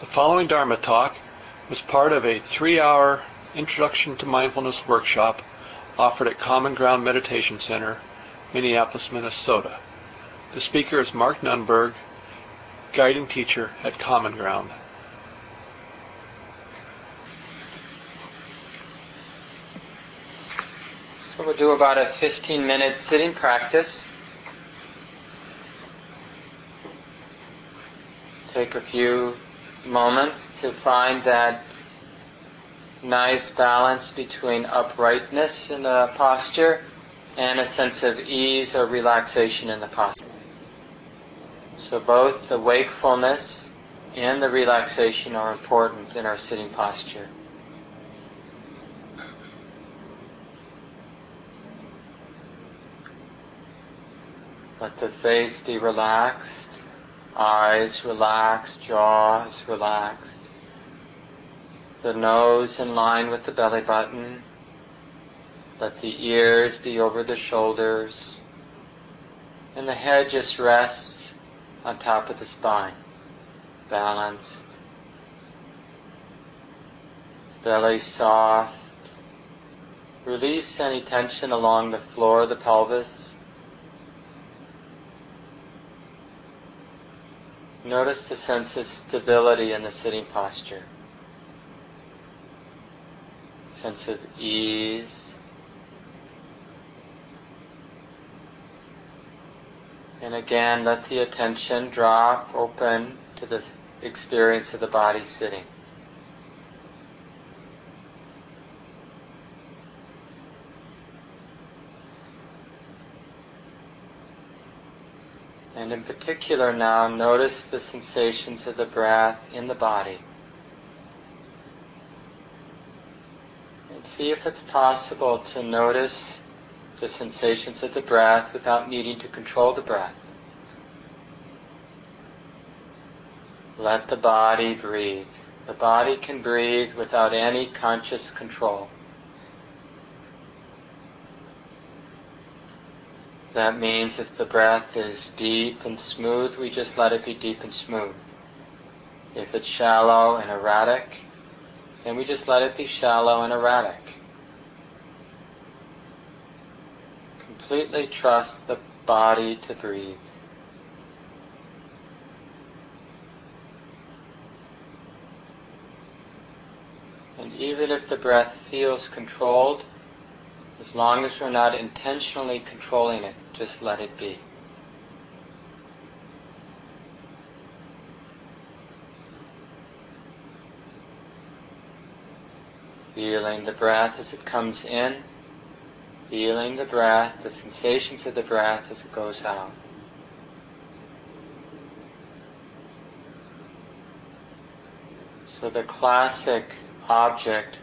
The following Dharma talk was part of a three-hour Introduction to Mindfulness workshop offered at Common Ground Meditation Center, Minneapolis, Minnesota. The speaker is Mark Nunberg, guiding teacher at Common Ground. So we'll do about a 15 minute sitting practice. Take a few moments to find that nice balance between uprightness in the posture and a sense of ease or relaxation in the posture. So both the wakefulness and the relaxation are important in our sitting posture. Let the face be relaxed, eyes relaxed, jaws relaxed. The nose in line with the belly button. Let the ears be over the shoulders. And the head just rests on top of the spine, balanced. Belly soft. Release any tension along the floor of the pelvis. Notice the sense of stability in the sitting posture. Sense of ease. And again, let the attention drop open to the experience of the body sitting. And in particular now, notice the sensations of the breath in the body. And see if it's possible to notice the sensations of the breath without needing to control the breath. Let the body breathe. The body can breathe without any conscious control. That means if the breath is deep and smooth, we just let it be deep and smooth. If it's shallow and erratic, then we just let it be shallow and erratic. Completely trust the body to breathe. And even if the breath feels controlled, as long as we're not intentionally controlling it, just let it be. Feeling the breath as it comes in, feeling the breath, the sensations of the breath as it goes out. So the classic object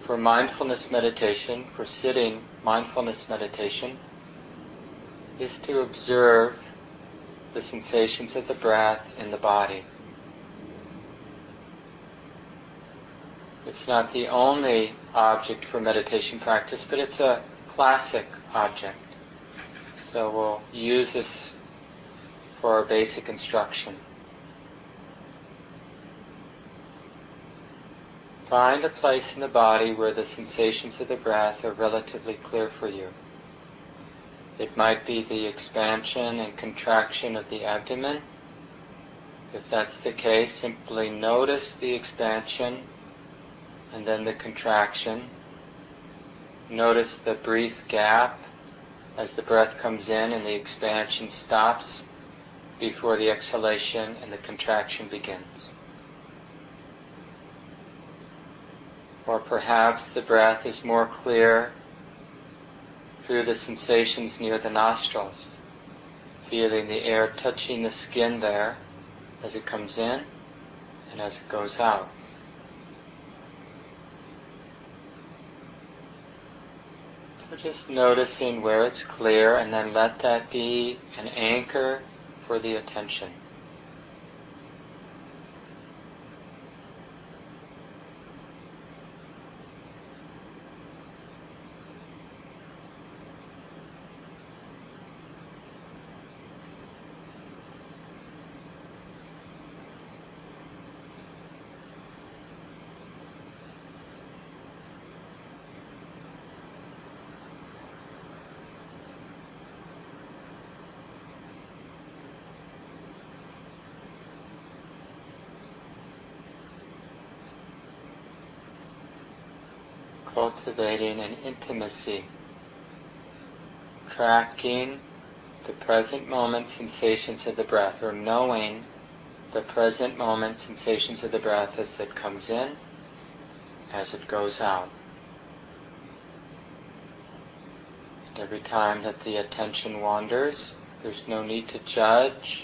for mindfulness meditation, for sitting mindfulness meditation, is to observe the sensations of the breath in the body. It's not the only object for meditation practice, but it's a classic object. So we'll use this for our basic instruction. Find a place in the body where the sensations of the breath are relatively clear for you. It might be the expansion and contraction of the abdomen. If that's the case, simply notice the expansion and then the contraction. Notice the brief gap as the breath comes in and the expansion stops before the exhalation and the contraction begins. Or perhaps the breath is more clear through the sensations near the nostrils, feeling the air touching the skin there as it comes in and as it goes out. So just noticing where it's clear and then let that be an anchor for the attention. Cultivating an intimacy, tracking the present moment sensations of the breath, or knowing the present moment sensations of the breath as it comes in, as it goes out. Every time that the attention wanders, there's no need to judge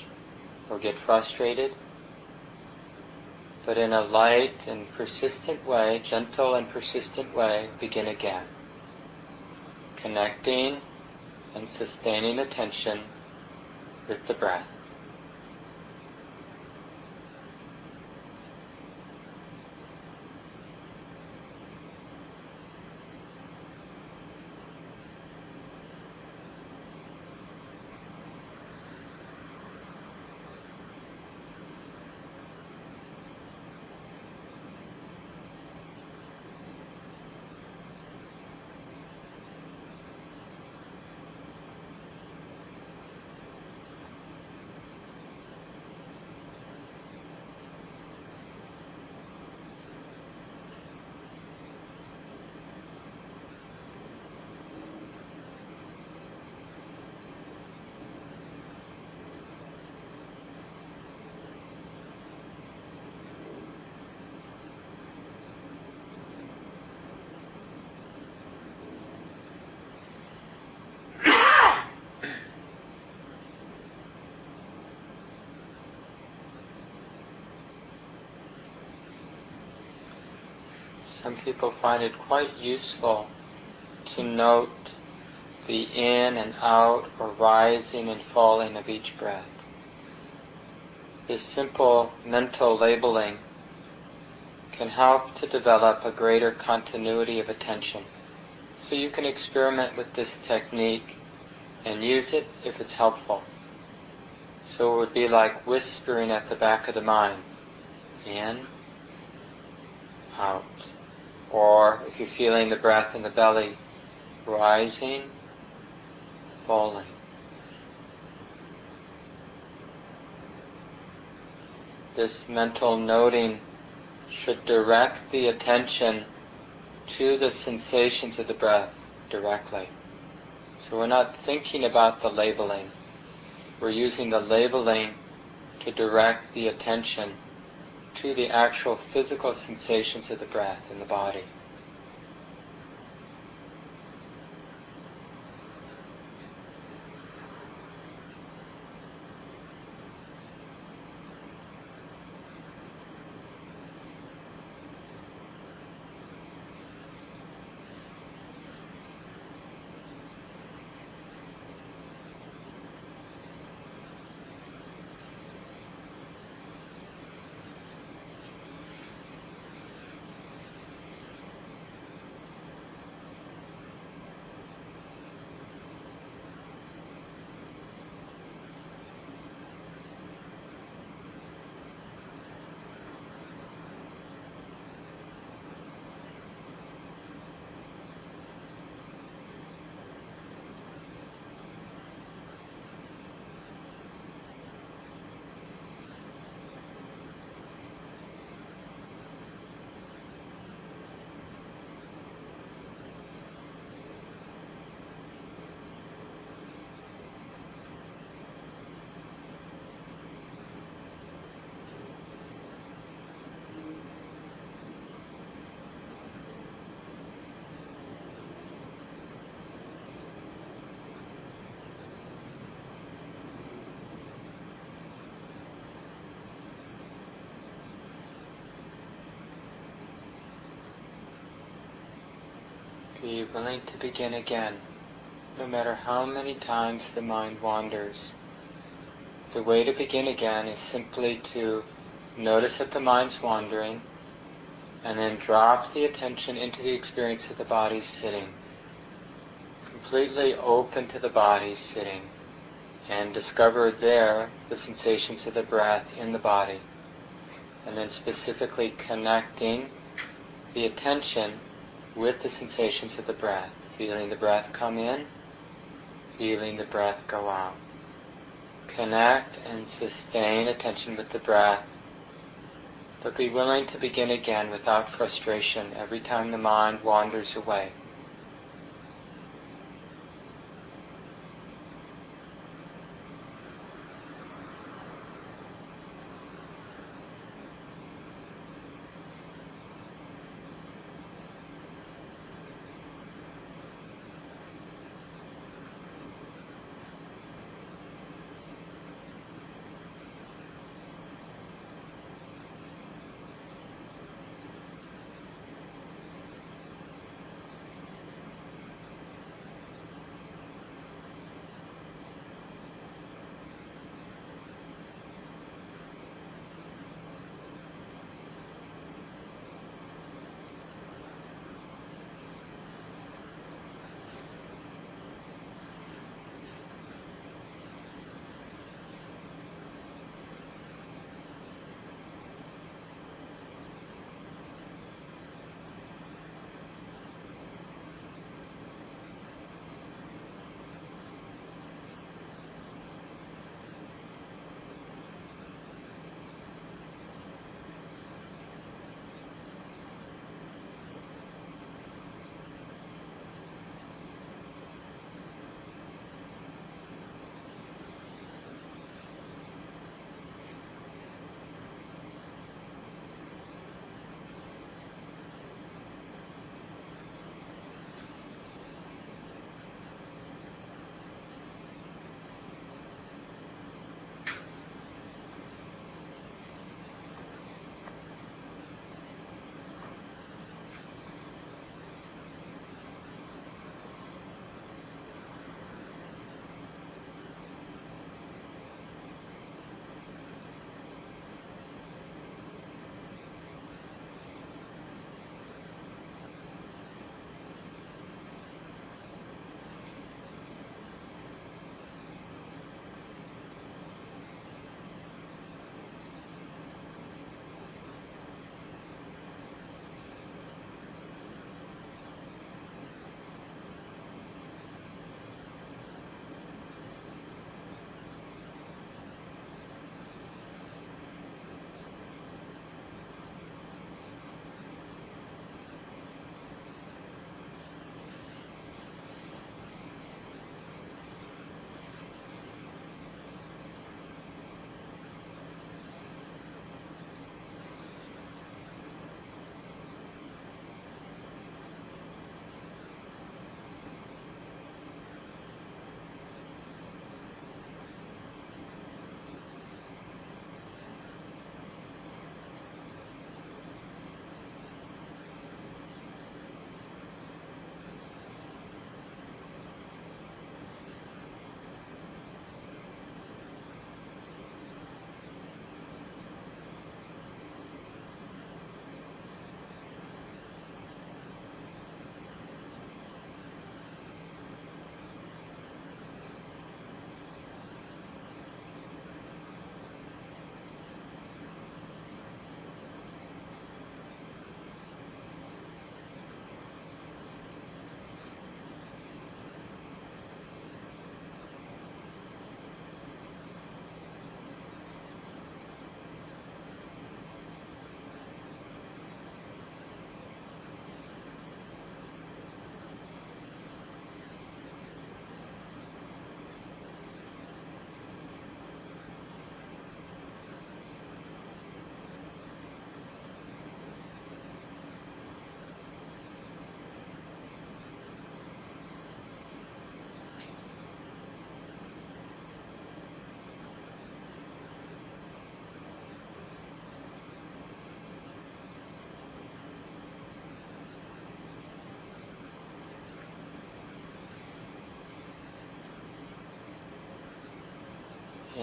or get frustrated, but in a light and persistent way, gentle and persistent way, begin again. Connecting and sustaining attention with the breath. Some people find it quite useful to note the in and out or rising and falling of each breath. This simple mental labeling can help to develop a greater continuity of attention. So you can experiment with this technique and use it if it's helpful. So it would be like whispering at the back of the mind. In, out or if you're feeling the breath in the belly rising, falling. This mental noting should direct the attention to the sensations of the breath directly. So we're not thinking about the labeling. We're using the labeling to direct the attention to the actual physical sensations of the breath in the body. Be willing to begin again, no matter how many times the mind wanders. The way to begin again is simply to notice that the mind's wandering and then drop the attention into the experience of the body sitting. Completely open to the body sitting and discover there the sensations of the breath in the body. And then specifically connecting the attention with the sensations of the breath, feeling the breath come in, feeling the breath go out. Connect and sustain attention with the breath but be willing to begin again without frustration every time the mind wanders away.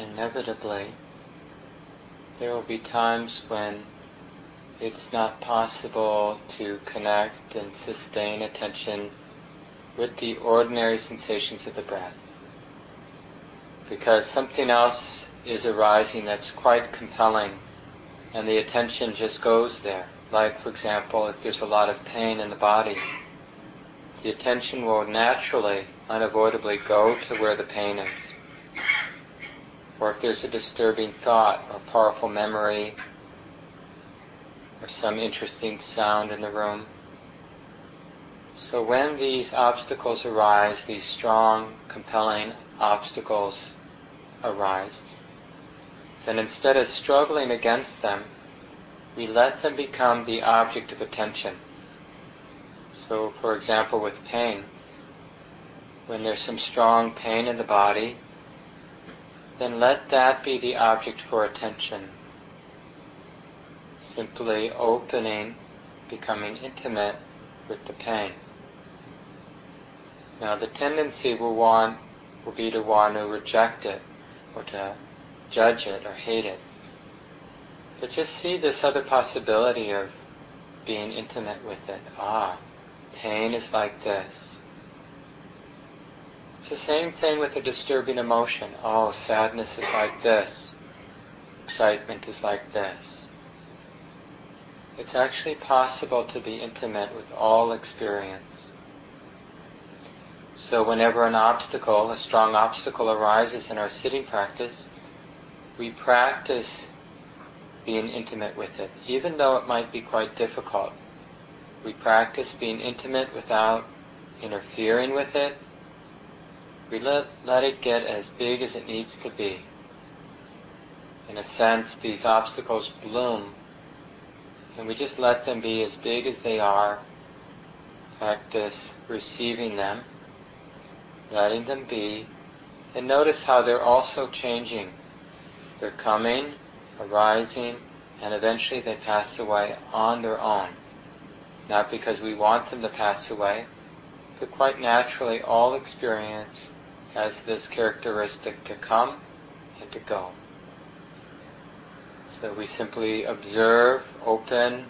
Inevitably there will be times when it's not possible to connect and sustain attention with the ordinary sensations of the breath. Because something else is arising that's quite compelling and the attention just goes there. Like, for example, if there's a lot of pain in the body, the attention will naturally, unavoidably go to where the pain is or if there's a disturbing thought or powerful memory, or some interesting sound in the room. So when these obstacles arise, these strong, compelling obstacles arise, then instead of struggling against them, we let them become the object of attention. So, for example, with pain, when there's some strong pain in the body, then let that be the object for attention. Simply opening, becoming intimate with the pain. Now the tendency will want will be to want to reject it or to judge it or hate it. But just see this other possibility of being intimate with it. Ah, pain is like this. It's the same thing with a disturbing emotion. Oh, sadness is like this. Excitement is like this. It's actually possible to be intimate with all experience. So whenever an obstacle, a strong obstacle arises in our sitting practice, we practice being intimate with it, even though it might be quite difficult. We practice being intimate without interfering with it. We let, let it get as big as it needs to be. In a sense, these obstacles bloom, and we just let them be as big as they are. Practice receiving them letting them be, and notice how they're also changing. They're coming, arising, and eventually they pass away on their own. Not because we want them to pass away, but quite naturally all experience has this characteristic to come and to go. So we simply observe, open,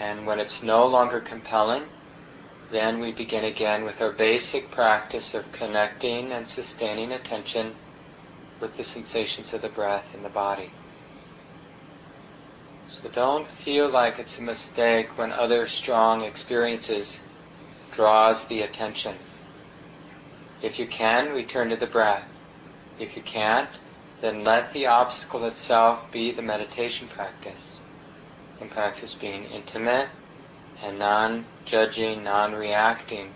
and when it's no longer compelling, then we begin again with our basic practice of connecting and sustaining attention with the sensations of the breath in the body. So don't feel like it's a mistake when other strong experiences draws the attention. If you can, return to the breath. If you can't, then let the obstacle itself be the meditation practice. And practice being intimate and non-judging, non-reacting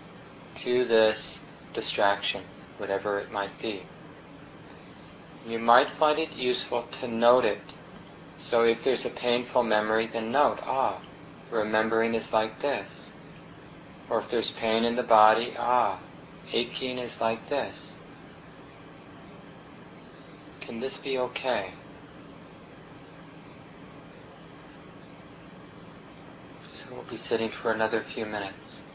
to this distraction, whatever it might be. You might find it useful to note it. So if there's a painful memory, then note, ah, remembering is like this. Or if there's pain in the body, ah, aching is like this. Can this be okay? So we'll be sitting for another few minutes.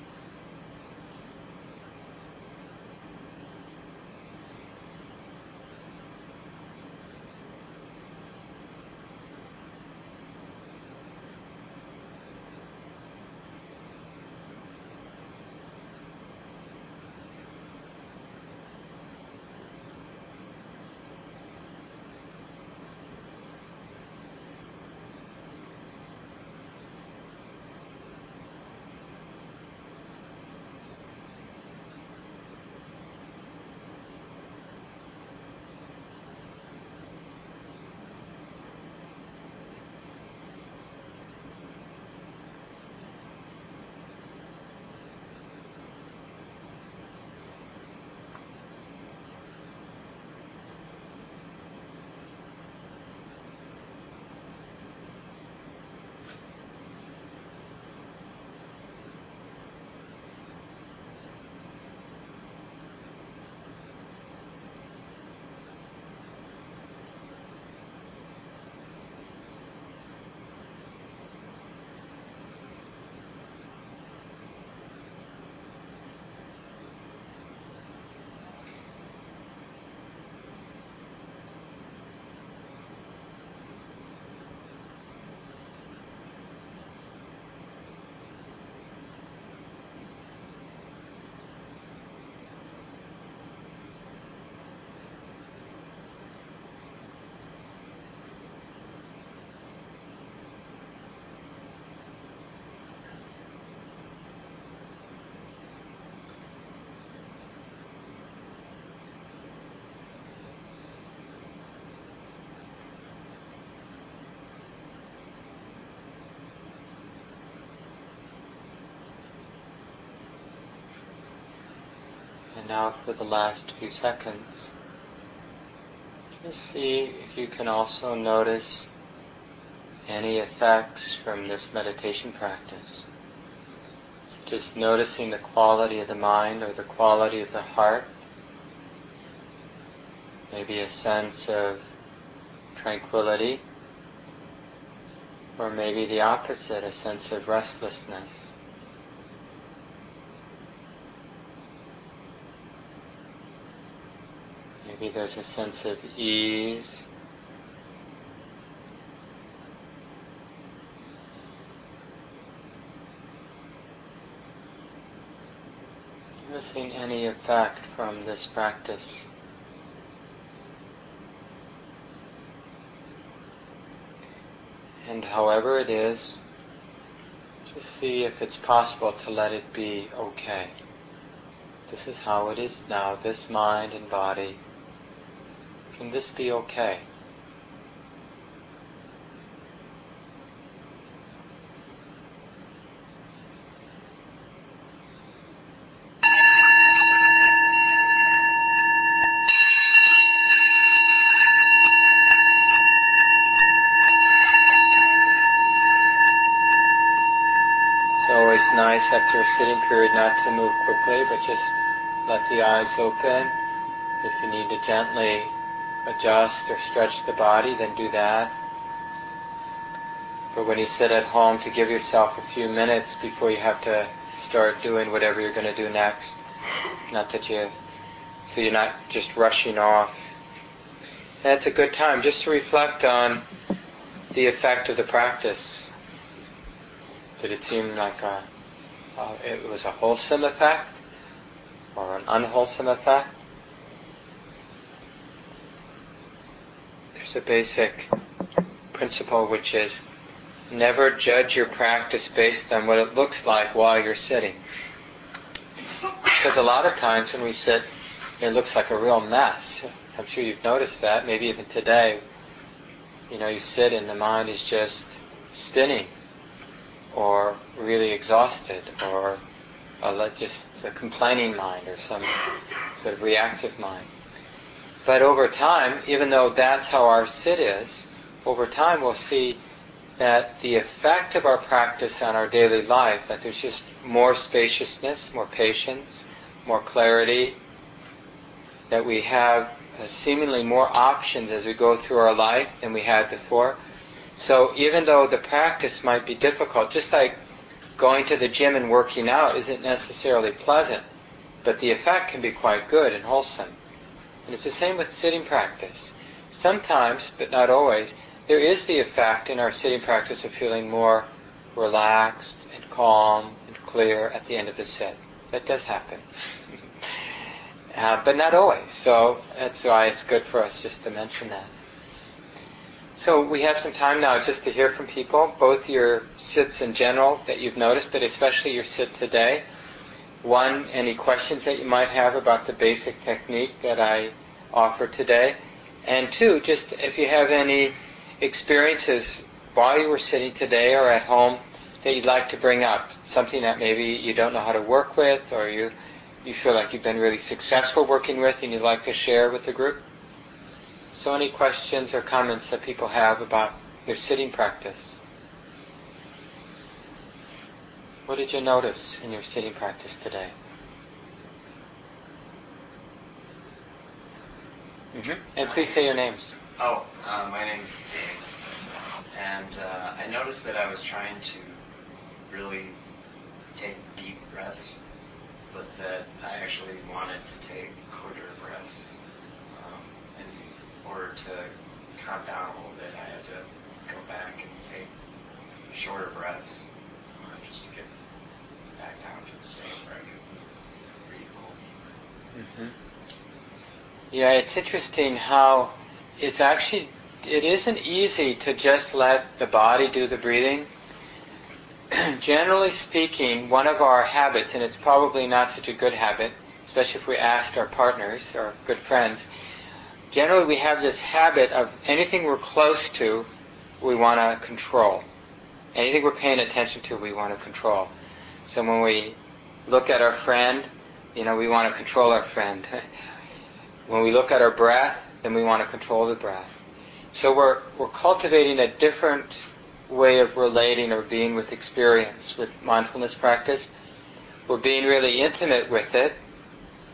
And now for the last few seconds, just see if you can also notice any effects from this meditation practice. So just noticing the quality of the mind or the quality of the heart. Maybe a sense of tranquility, or maybe the opposite, a sense of restlessness. Maybe there's a sense of ease. Missing any effect from this practice. And however it is, just see if it's possible to let it be okay. This is how it is now, this mind and body. Can this be okay? It's always nice after a sitting period not to move quickly, but just let the eyes open. If you need to gently adjust or stretch the body, then do that. But when you sit at home, to give yourself a few minutes before you have to start doing whatever you're going to do next. Not that you, so you're not just rushing off. That's a good time just to reflect on the effect of the practice. Did it seem like a, uh, it was a wholesome effect or an unwholesome effect? There's a basic principle which is never judge your practice based on what it looks like while you're sitting. Because a lot of times when we sit, it looks like a real mess. I'm sure you've noticed that, maybe even today. You know, you sit and the mind is just spinning, or really exhausted, or a, just a complaining mind, or some sort of reactive mind. But over time, even though that's how our sit is, over time we'll see that the effect of our practice on our daily life, that there's just more spaciousness, more patience, more clarity, that we have uh, seemingly more options as we go through our life than we had before. So even though the practice might be difficult, just like going to the gym and working out isn't necessarily pleasant, but the effect can be quite good and wholesome. And it's the same with sitting practice. Sometimes, but not always, there is the effect in our sitting practice of feeling more relaxed and calm and clear at the end of the sit. That does happen. uh, but not always. So that's why it's good for us just to mention that. So we have some time now just to hear from people, both your sits in general that you've noticed, but especially your sit today. One, any questions that you might have about the basic technique that I offer today. And two, just if you have any experiences while you were sitting today or at home that you'd like to bring up, something that maybe you don't know how to work with or you, you feel like you've been really successful working with and you'd like to share with the group. So any questions or comments that people have about their sitting practice? What did you notice in your sitting practice today? Mm-hmm. And please say your names. Oh, uh, my name's Dave. And uh, I noticed that I was trying to really take deep breaths, but that I actually wanted to take quarter breaths. Um, in order to calm down a little bit, I had to go back and take shorter breaths uh, just to get back down to the state where I could breathe a little deeper. Mm-hmm. Yeah, it's interesting how it's actually it isn't easy to just let the body do the breathing. Generally speaking, one of our habits, and it's probably not such a good habit, especially if we asked our partners or good friends, generally we have this habit of anything we're close to, we want to control. Anything we're paying attention to, we want to control. So when we look at our friend, You know, we want to control our friend. when we look at our breath, then we want to control the breath. So we're, we're cultivating a different way of relating or being with experience with mindfulness practice. We're being really intimate with it,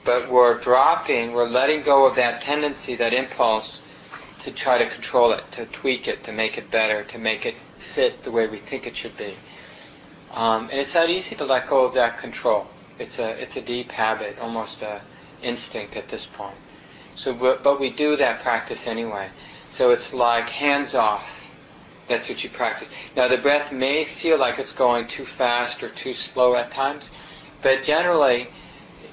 but we're dropping, we're letting go of that tendency, that impulse to try to control it, to tweak it, to make it better, to make it fit the way we think it should be. Um, and it's not easy to let go of that control. It's a it's a deep habit, almost a instinct at this point. So, but, but we do that practice anyway. So it's like hands off. That's what you practice. Now the breath may feel like it's going too fast or too slow at times, but generally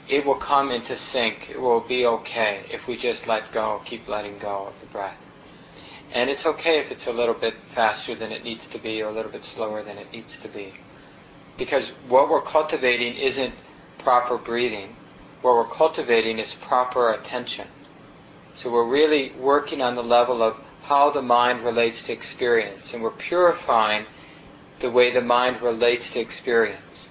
it will come into sync. It will be okay if we just let go, keep letting go of the breath. And it's okay if it's a little bit faster than it needs to be or a little bit slower than it needs to be. Because what we're cultivating isn't proper breathing. What we're cultivating is proper attention. So we're really working on the level of how the mind relates to experience, and we're purifying the way the mind relates to experience.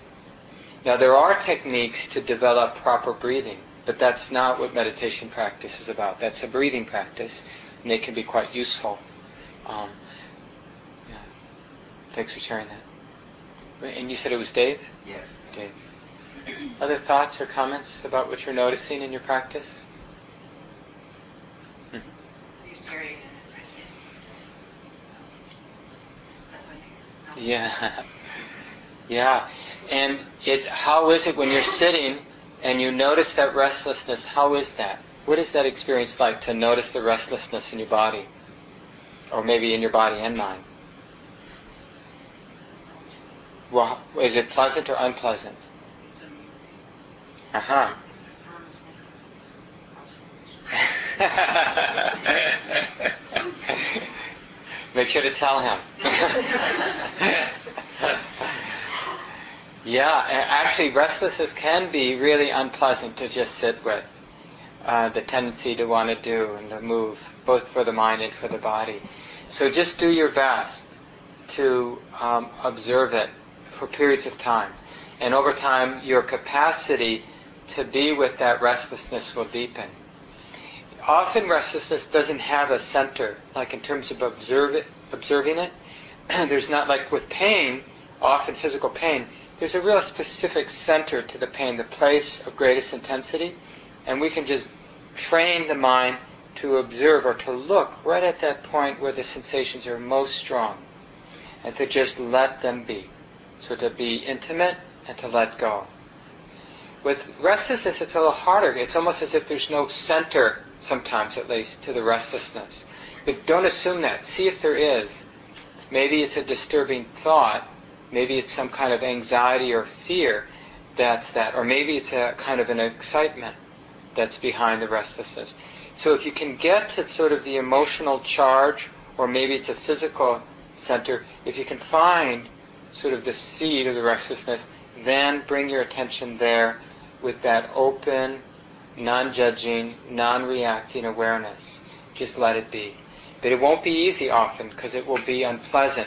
Now there are techniques to develop proper breathing, but that's not what meditation practice is about. That's a breathing practice, and they can be quite useful. Um, yeah. Thanks for sharing that. And you said it was Dave? Yes. Dave. Other thoughts or comments about what you're noticing in your practice? Yeah. Yeah. And it how is it when you're sitting and you notice that restlessness, how is that? What is that experience like to notice the restlessness in your body? Or maybe in your body and mind? Well, is it pleasant or unpleasant? Uh-huh. Make sure to tell him. yeah, actually, restlessness can be really unpleasant to just sit with. Uh, the tendency to want to do and to move, both for the mind and for the body. So just do your best to um, observe it for periods of time. And over time, your capacity to be with that restlessness will deepen often restlessness doesn't have a center, like in terms of observe it, observing it. there's not like with pain, often physical pain, there's a real specific center to the pain, the place of greatest intensity, and we can just train the mind to observe or to look right at that point where the sensations are most strong, and to just let them be. So to be intimate and to let go. With restlessness, it's a little harder. It's almost as if there's no center sometimes at least, to the restlessness. But don't assume that. See if there is. Maybe it's a disturbing thought. Maybe it's some kind of anxiety or fear that's that. Or maybe it's a kind of an excitement that's behind the restlessness. So if you can get to sort of the emotional charge, or maybe it's a physical center, if you can find sort of the seed of the restlessness, then bring your attention there with that open, non-judging, non-reacting awareness. Just let it be. But it won't be easy often because it will be unpleasant.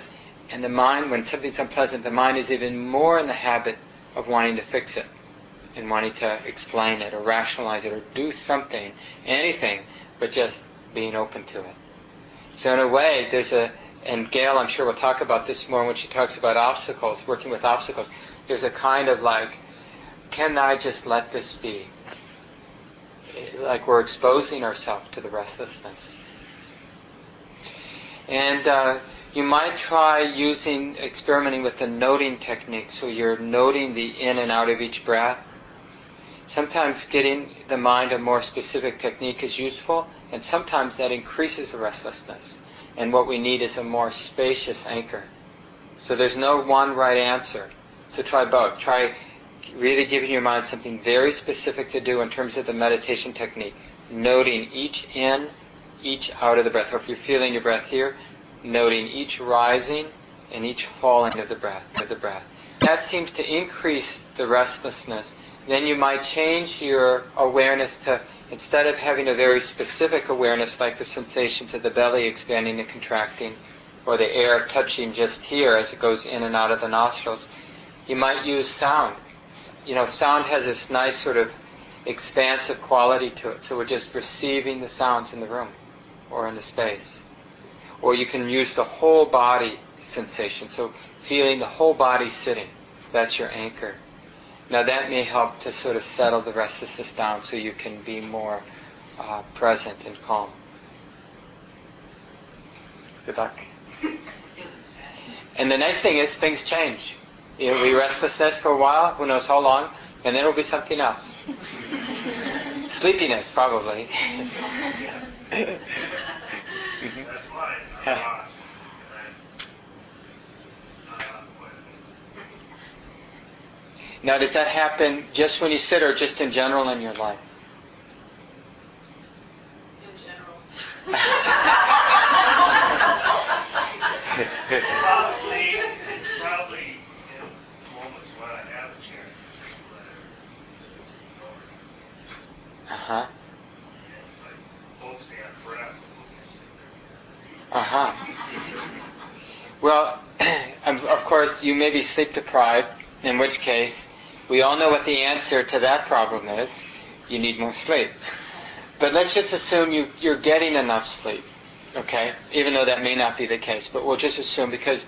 And the mind, when something's unpleasant, the mind is even more in the habit of wanting to fix it and wanting to explain it or rationalize it or do something, anything, but just being open to it. So in a way, there's a, and Gail, I'm sure will talk about this more when she talks about obstacles, working with obstacles. There's a kind of like, can I just let this be? like we're exposing ourselves to the restlessness. And uh, you might try using, experimenting with the noting technique. So you're noting the in and out of each breath. Sometimes getting the mind a more specific technique is useful, and sometimes that increases the restlessness. And what we need is a more spacious anchor. So there's no one right answer. So try both. Try really giving your mind something very specific to do in terms of the meditation technique. Noting each in, each out of the breath. Or if you're feeling your breath here, noting each rising and each falling of the breath, of the breath. That seems to increase the restlessness. Then you might change your awareness to, instead of having a very specific awareness like the sensations of the belly expanding and contracting, or the air touching just here as it goes in and out of the nostrils, you might use sound you know, sound has this nice sort of expansive quality to it. So we're just receiving the sounds in the room or in the space. Or you can use the whole body sensation. So feeling the whole body sitting. That's your anchor. Now that may help to sort of settle the restlessness down so you can be more uh, present and calm. Good luck. And the nice thing is things change. It'll be restlessness for a while, who knows how long, and then it'll be something else. Sleepiness, probably. That's why Now, does that happen just when you sit or just in general in your life? In general. probably, probably in moments when I have a chance to let it Uh huh. like focusing on breath. Uh huh. Well, of course, you may be sleep deprived, in which case, we all know what the answer to that problem is. You need more sleep. But let's just assume you, you're getting enough sleep, okay? Even though that may not be the case, but we'll just assume because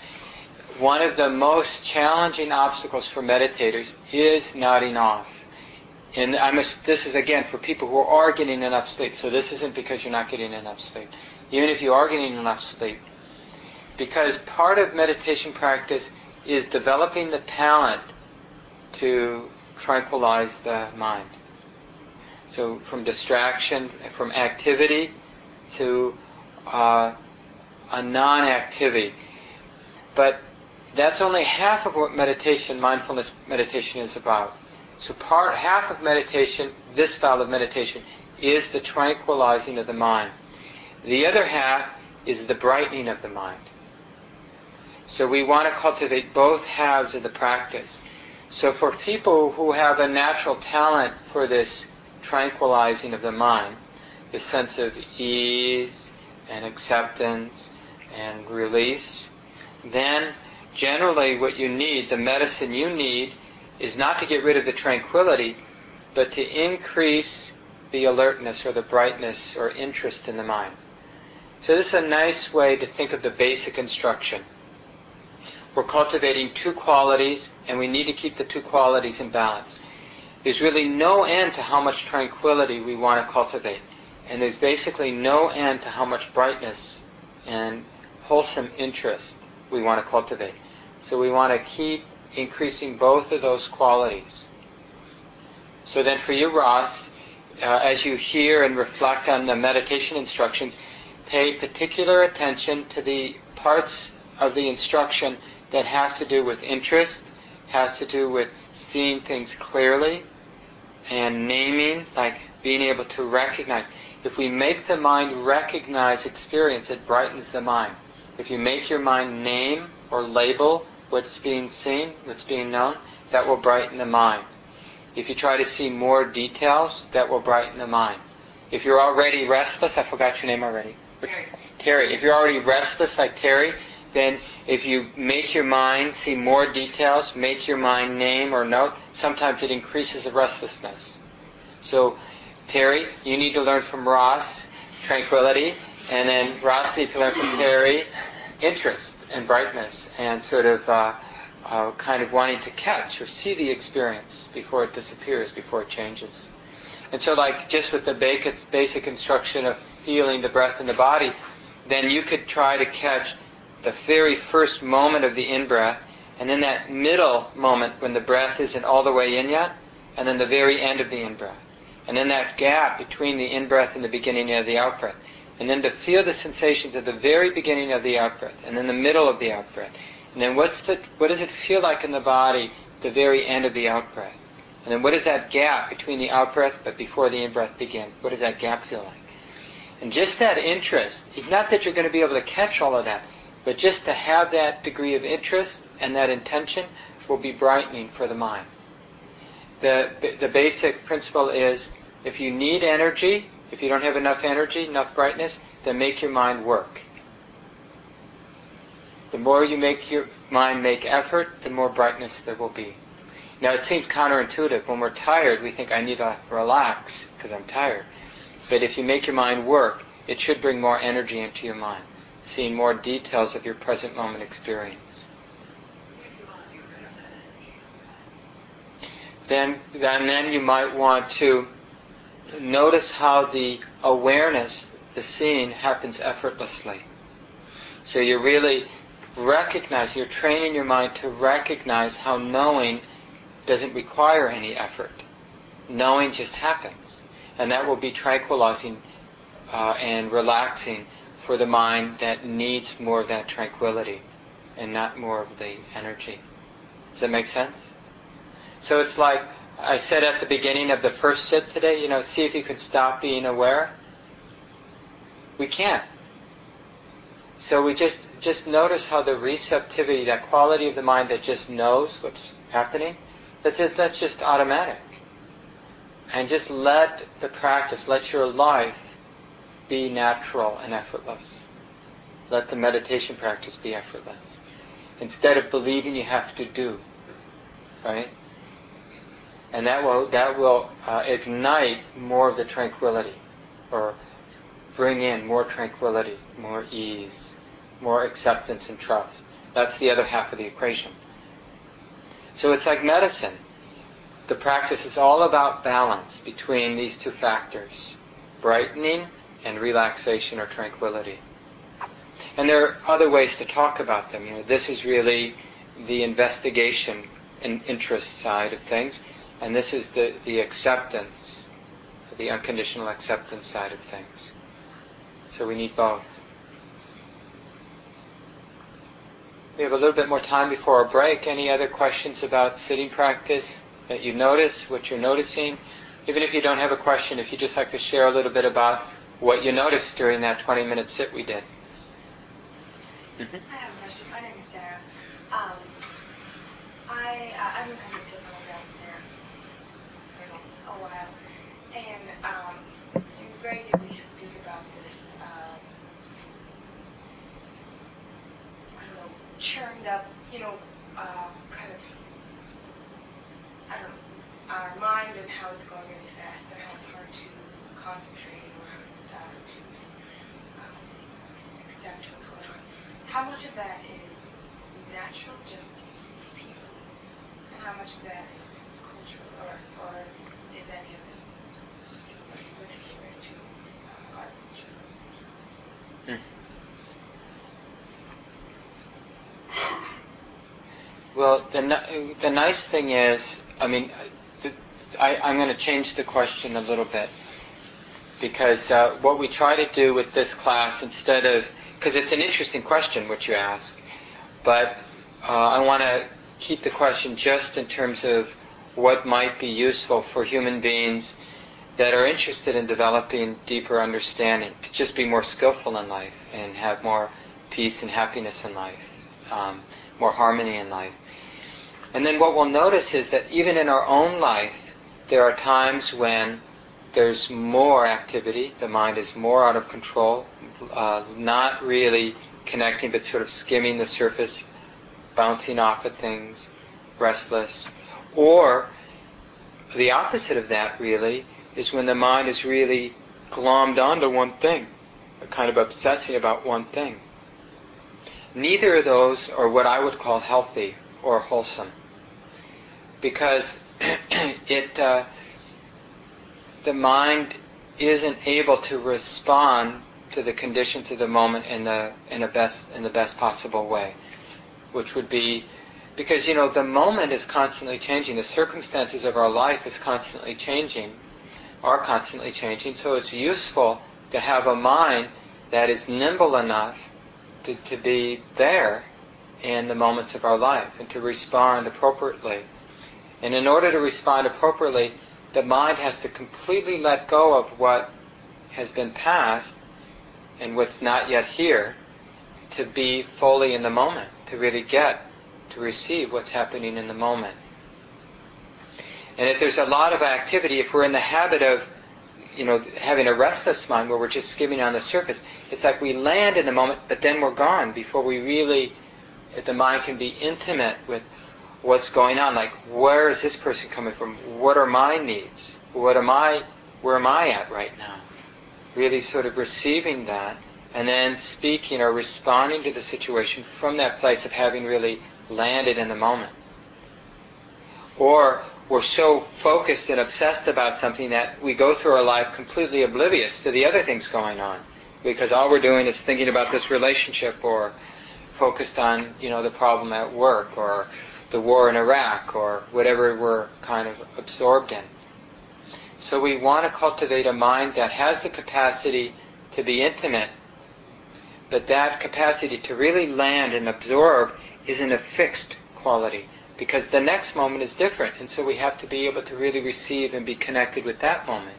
one of the most challenging obstacles for meditators is nodding off. And I'm a, this is again for people who are getting enough sleep. So this isn't because you're not getting enough sleep. Even if you are getting enough sleep, because part of meditation practice is developing the talent to tranquilize the mind. So from distraction, from activity to uh, a non-activity. But that's only half of what meditation, mindfulness meditation is about. So part, half of meditation, this style of meditation, is the tranquilizing of the mind. The other half is the brightening of the mind. So we want to cultivate both halves of the practice. So for people who have a natural talent for this tranquilizing of the mind, the sense of ease and acceptance and release, then generally what you need, the medicine you need, is not to get rid of the tranquility, but to increase the alertness or the brightness or interest in the mind. So this is a nice way to think of the basic instruction. We're cultivating two qualities, and we need to keep the two qualities in balance. There's really no end to how much tranquility we want to cultivate, and there's basically no end to how much brightness and wholesome interest we want to cultivate. So we want to keep increasing both of those qualities. So then for you, Ross, uh, as you hear and reflect on the meditation instructions, pay particular attention to the parts of the instruction that have to do with interest, have to do with seeing things clearly, and naming, like being able to recognize. If we make the mind recognize experience, it brightens the mind. If you make your mind name or label what's being seen, what's being known, that will brighten the mind. If you try to see more details, that will brighten the mind. If you're already restless, I forgot your name already. Terry. Terry. If you're already restless like Terry, then if you make your mind see more details, make your mind name or note, sometimes it increases the restlessness. So, Terry, you need to learn from Ross tranquility, and then Ross needs to learn from Terry interest and brightness, and sort of uh, uh, kind of wanting to catch or see the experience before it disappears, before it changes. And so, like just with the basic, basic instruction of feeling the breath in the body, then you could try to catch the very first moment of the in-breath, and then that middle moment when the breath isn't all the way in yet, and then the very end of the in-breath. And then that gap between the in-breath and the beginning of the out-breath. And then to feel the sensations at the very beginning of the out-breath, and then the middle of the out-breath. And then what's the, what does it feel like in the body at the very end of the out-breath? And then what is that gap between the out-breath but before the in-breath begins? What does that gap feel like? And just that interest, not that you're going to be able to catch all of that, but just to have that degree of interest and that intention will be brightening for the mind. The, the basic principle is if you need energy, if you don't have enough energy, enough brightness, then make your mind work. The more you make your mind make effort, the more brightness there will be. Now it seems counterintuitive. When we're tired, we think I need to relax because I'm tired. But if you make your mind work, it should bring more energy into your mind, seeing more details of your present moment experience. Then, then, then you might want to notice how the awareness, the seeing, happens effortlessly. So you're really recognizing, you're training your mind to recognize how knowing doesn't require any effort. Knowing just happens. And that will be tranquilizing uh, and relaxing for the mind that needs more of that tranquility and not more of the energy. Does that make sense? So it's like I said at the beginning of the first sit today, you know, see if you can stop being aware. We can't. So we just just notice how the receptivity, that quality of the mind that just knows what's happening, that that's just automatic. And just let the practice, let your life be natural and effortless. Let the meditation practice be effortless. Instead of believing you have to do, right? And that will that will uh, ignite more of the tranquility, or bring in more tranquility, more ease, more acceptance and trust. That's the other half of the equation. So it's like medicine. The practice is all about balance between these two factors brightening and relaxation or tranquility. And there are other ways to talk about them. You know, this is really the investigation and interest side of things, and this is the, the acceptance, the unconditional acceptance side of things. So we need both. We have a little bit more time before our break. Any other questions about sitting practice that you notice, what you're noticing? Even if you don't have a question, if you just like to share a little bit about what you noticed during that 20 minute sit we did. Mm-hmm. I have a question. My name is Sarah. Um, I, uh, I've been coming to program there for while, and um, you regularly speak about this, um, I don't know, churned up, you know, uh, kind of, I don't know, our mind and how it's going really fast and how it's hard to concentrate or uh, to um, to what's going on. How much of that is natural, just people, and how much of that is cultural, or, or any of culture? Well, the, the nice thing is, I mean, I, I'm going to change the question a little bit because uh, what we try to do with this class, instead of, because it's an interesting question which you ask, but uh, I want to keep the question just in terms of what might be useful for human beings that are interested in developing deeper understanding, to just be more skillful in life and have more peace and happiness in life, um, more harmony in life. And then what we'll notice is that even in our own life, there are times when there's more activity, the mind is more out of control, uh, not really connecting but sort of skimming the surface, bouncing off of things, restless. Or the opposite of that really is when the mind is really glommed onto one thing, a kind of obsessing about one thing. Neither of those are what I would call healthy or wholesome. Because it, uh, the mind isn't able to respond to the conditions of the moment in the in the best in the best possible way, which would be because you know the moment is constantly changing, the circumstances of our life is constantly changing, are constantly changing. So it's useful to have a mind that is nimble enough to, to be there in the moments of our life and to respond appropriately. And in order to respond appropriately, the mind has to completely let go of what has been past and what's not yet here to be fully in the moment, to really get, to receive what's happening in the moment. And if there's a lot of activity, if we're in the habit of, you know, having a restless mind where we're just skimming on the surface, it's like we land in the moment, but then we're gone before we really, if the mind can be intimate with what's going on. Like, where is this person coming from? What are my needs? What am I? Where am I at right now? Really, sort of receiving that, and then speaking or responding to the situation from that place of having really landed in the moment. Or we're so focused and obsessed about something that we go through our life completely oblivious to the other things going on because all we're doing is thinking about this relationship or focused on you know the problem at work or the war in Iraq or whatever we're kind of absorbed in. So we want to cultivate a mind that has the capacity to be intimate, but that capacity to really land and absorb isn't a fixed quality because the next moment is different and so we have to be able to really receive and be connected with that moment.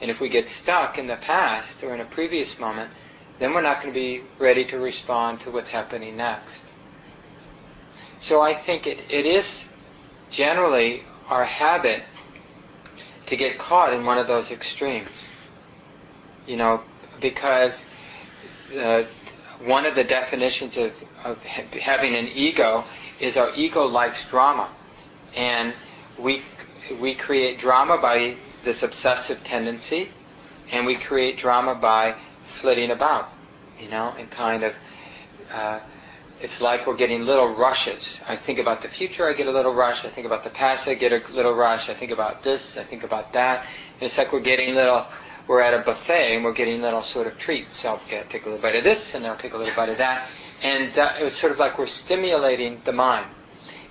And if we get stuck in the past or in a previous moment, then we're not going to be ready to respond to what's happening next. So I think it, it is generally our habit to get caught in one of those extremes. You know, because uh, one of the definitions of, of having an ego is our ego likes drama. And we, we create drama by this obsessive tendency, and we create drama by flitting about, you know, and kind of, uh, it's like we're getting little rushes. I think about the future, I get a little rush. I think about the past, I get a little rush. I think about this, I think about that. And it's like we're getting little, we're at a buffet and we're getting little sort of treats. So I'll take a little bite of this and I'll take a little bite of that. And uh, it was sort of like we're stimulating the mind.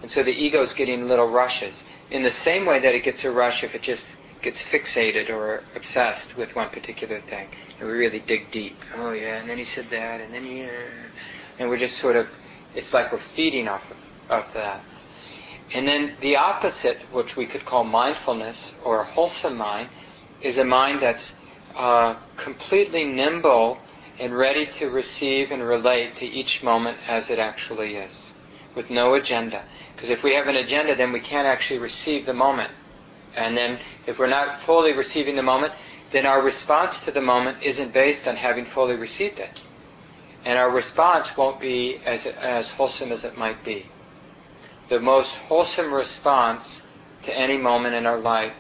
And so the ego is getting little rushes. In the same way that it gets a rush if it just gets fixated or obsessed with one particular thing. And we really dig deep. Oh yeah, and then he said that, and then he, and we're just sort of, it's like we're feeding off of, of that. And then the opposite, which we could call mindfulness or a wholesome mind, is a mind that's uh, completely nimble and ready to receive and relate to each moment as it actually is, with no agenda. Because if we have an agenda, then we can't actually receive the moment. And then if we're not fully receiving the moment, then our response to the moment isn't based on having fully received it. And our response won't be as, as wholesome as it might be. The most wholesome response to any moment in our life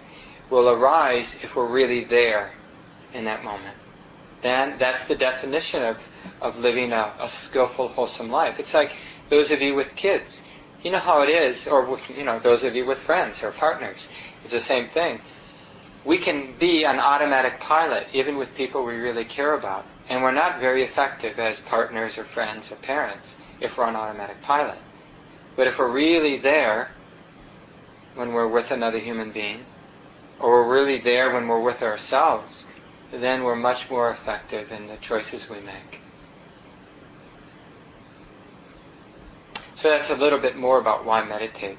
will arise if we're really there in that moment. Then that's the definition of, of living a, a skillful, wholesome life. It's like those of you with kids. You know how it is, or with, you know, those of you with friends or partners. It's the same thing. We can be an automatic pilot even with people we really care about. And we're not very effective as partners or friends or parents if we're on automatic pilot. But if we're really there when we're with another human being, or we're really there when we're with ourselves, then we're much more effective in the choices we make. So that's a little bit more about why meditate.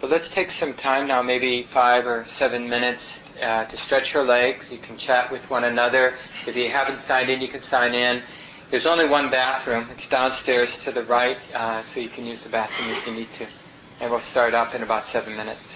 But let's take some time now, maybe five or seven minutes, uh, to stretch your legs. You can chat with one another. If you haven't signed in, you can sign in. There's only one bathroom. It's downstairs to the right, uh, so you can use the bathroom if you need to. And we'll start up in about seven minutes.